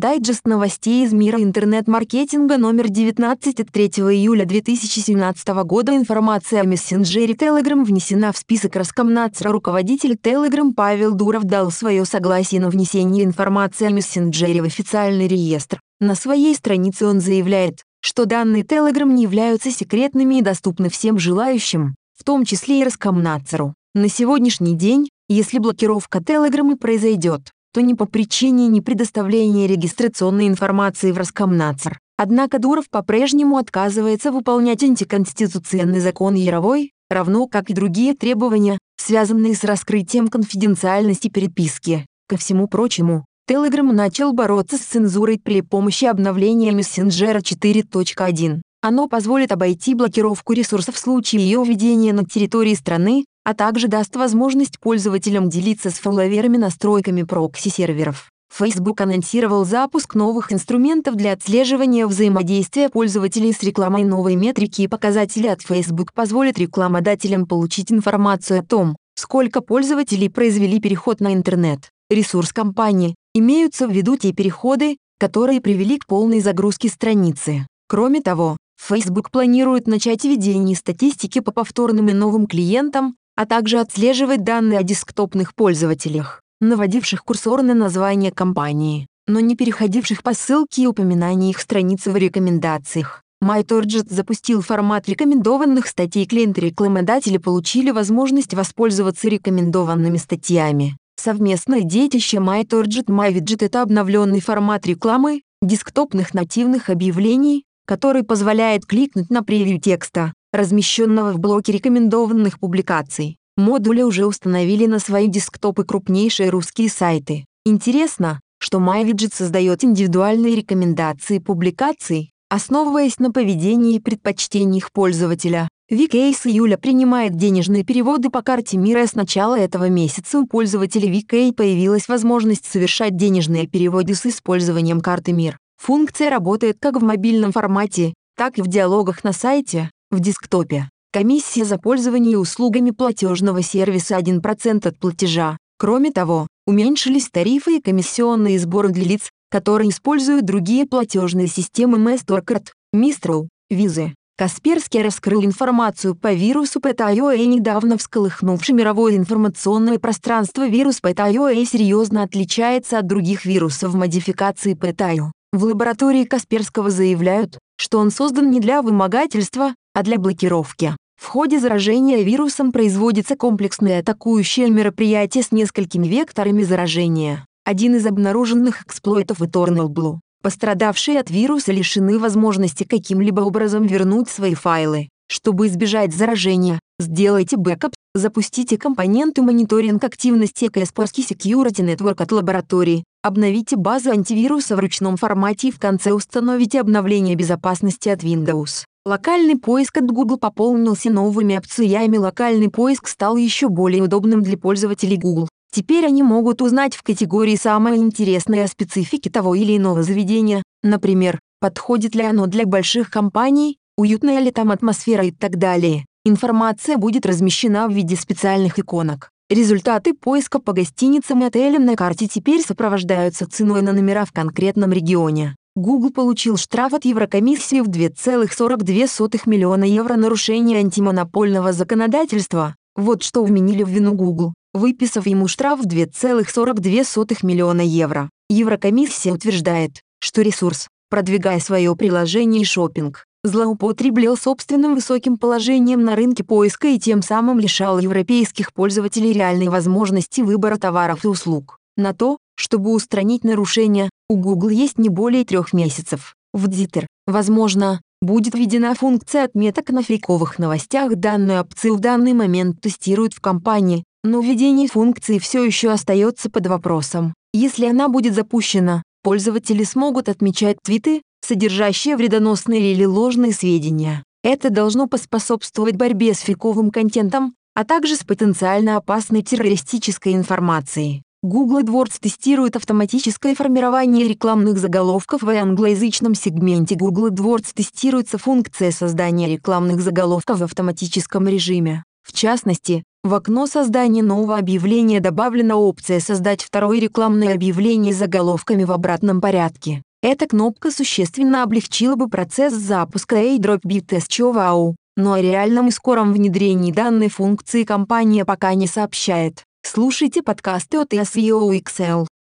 Дайджест новостей из мира интернет-маркетинга номер 19 от 3 июля 2017 года. Информация о мессенджере Telegram внесена в список Роскомнадзора. Руководитель Telegram Павел Дуров дал свое согласие на внесение информации о мессенджере в официальный реестр. На своей странице он заявляет, что данные Telegram не являются секретными и доступны всем желающим, в том числе и Роскомнадзору. На сегодняшний день, если блокировка Telegram и произойдет, то не по причине непредоставления регистрационной информации в Роскомнадзор. Однако Дуров по-прежнему отказывается выполнять антиконституционный закон Яровой, равно как и другие требования, связанные с раскрытием конфиденциальности переписки. Ко всему прочему, Telegram начал бороться с цензурой при помощи обновления мессенджера 4.1. Оно позволит обойти блокировку ресурсов в случае ее введения на территории страны, а также даст возможность пользователям делиться с фолловерами настройками прокси-серверов. Facebook анонсировал запуск новых инструментов для отслеживания взаимодействия пользователей с рекламой новой метрики и показатели от Facebook позволят рекламодателям получить информацию о том, сколько пользователей произвели переход на интернет. Ресурс компании. Имеются в виду те переходы, которые привели к полной загрузке страницы. Кроме того, Facebook планирует начать ведение статистики по повторным и новым клиентам, а также отслеживать данные о десктопных пользователях, наводивших курсор на название компании, но не переходивших по ссылке и упоминанию их страницы в рекомендациях. MyTorget запустил формат рекомендованных статей. Клиенты-рекламодатели получили возможность воспользоваться рекомендованными статьями. Совместное детище MyTorget MyWidget – это обновленный формат рекламы, десктопных нативных объявлений, который позволяет кликнуть на превью текста, размещенного в блоке рекомендованных публикаций. Модули уже установили на свои десктопы крупнейшие русские сайты. Интересно, что MyWidget создает индивидуальные рекомендации публикаций, основываясь на поведении и предпочтениях пользователя. VK с июля принимает денежные переводы по карте мира. С начала этого месяца у пользователей VK появилась возможность совершать денежные переводы с использованием карты МИР. Функция работает как в мобильном формате, так и в диалогах на сайте, в десктопе. Комиссия за пользование услугами платежного сервиса 1% от платежа. Кроме того, уменьшились тарифы и комиссионные сборы для лиц, которые используют другие платежные системы MasterCard, Mistral, Visa. Касперский раскрыл информацию по вирусу Petya.A недавно всколыхнувший мировое информационное пространство. Вирус Petya.A серьезно отличается от других вирусов модификации Petya. В лаборатории Касперского заявляют, что он создан не для вымогательства, а для блокировки. В ходе заражения вирусом производится комплексное атакующее мероприятие с несколькими векторами заражения. Один из обнаруженных эксплойтов EternalBlue. Пострадавшие от вируса лишены возможности каким-либо образом вернуть свои файлы. Чтобы избежать заражения, сделайте бэкап, запустите компоненты мониторинг активности Kaspersky Security Network от лаборатории, обновите базу антивируса в ручном формате и в конце установите обновление безопасности от Windows. Локальный поиск от Google пополнился новыми опциями. Локальный поиск стал еще более удобным для пользователей Google. Теперь они могут узнать в категории самое интересное о специфике того или иного заведения, например, подходит ли оно для больших компаний, уютная ли там атмосфера и так далее. Информация будет размещена в виде специальных иконок. Результаты поиска по гостиницам и отелям на карте теперь сопровождаются ценой на номера в конкретном регионе. Google получил штраф от Еврокомиссии в 2,42 миллиона евро нарушение антимонопольного законодательства. Вот что вменили в вину Google, выписав ему штраф в 2,42 миллиона евро. Еврокомиссия утверждает, что ресурс, продвигая свое приложение шопинг, злоупотреблял собственным высоким положением на рынке поиска и тем самым лишал европейских пользователей реальной возможности выбора товаров и услуг. На то, чтобы устранить нарушения, у Google есть не более трех месяцев. В Дзитер, возможно, будет введена функция отметок на фейковых новостях. Данную опцию в данный момент тестируют в компании, но введение функции все еще остается под вопросом. Если она будет запущена, пользователи смогут отмечать твиты, содержащие вредоносные или ложные сведения. Это должно поспособствовать борьбе с фейковым контентом, а также с потенциально опасной террористической информацией. Google AdWords тестирует автоматическое формирование рекламных заголовков в англоязычном сегменте. Google AdWords тестируется функция создания рекламных заголовков в автоматическом режиме. В частности, В окно создания нового объявления добавлена опция «Создать второе рекламное объявление с заголовками в обратном порядке». Эта кнопка существенно облегчила бы процесс запуска AirDrop BitTest Wow, но о реальном и скором внедрении данной функции компания пока не сообщает. Слушайте подкасты от SEO XL.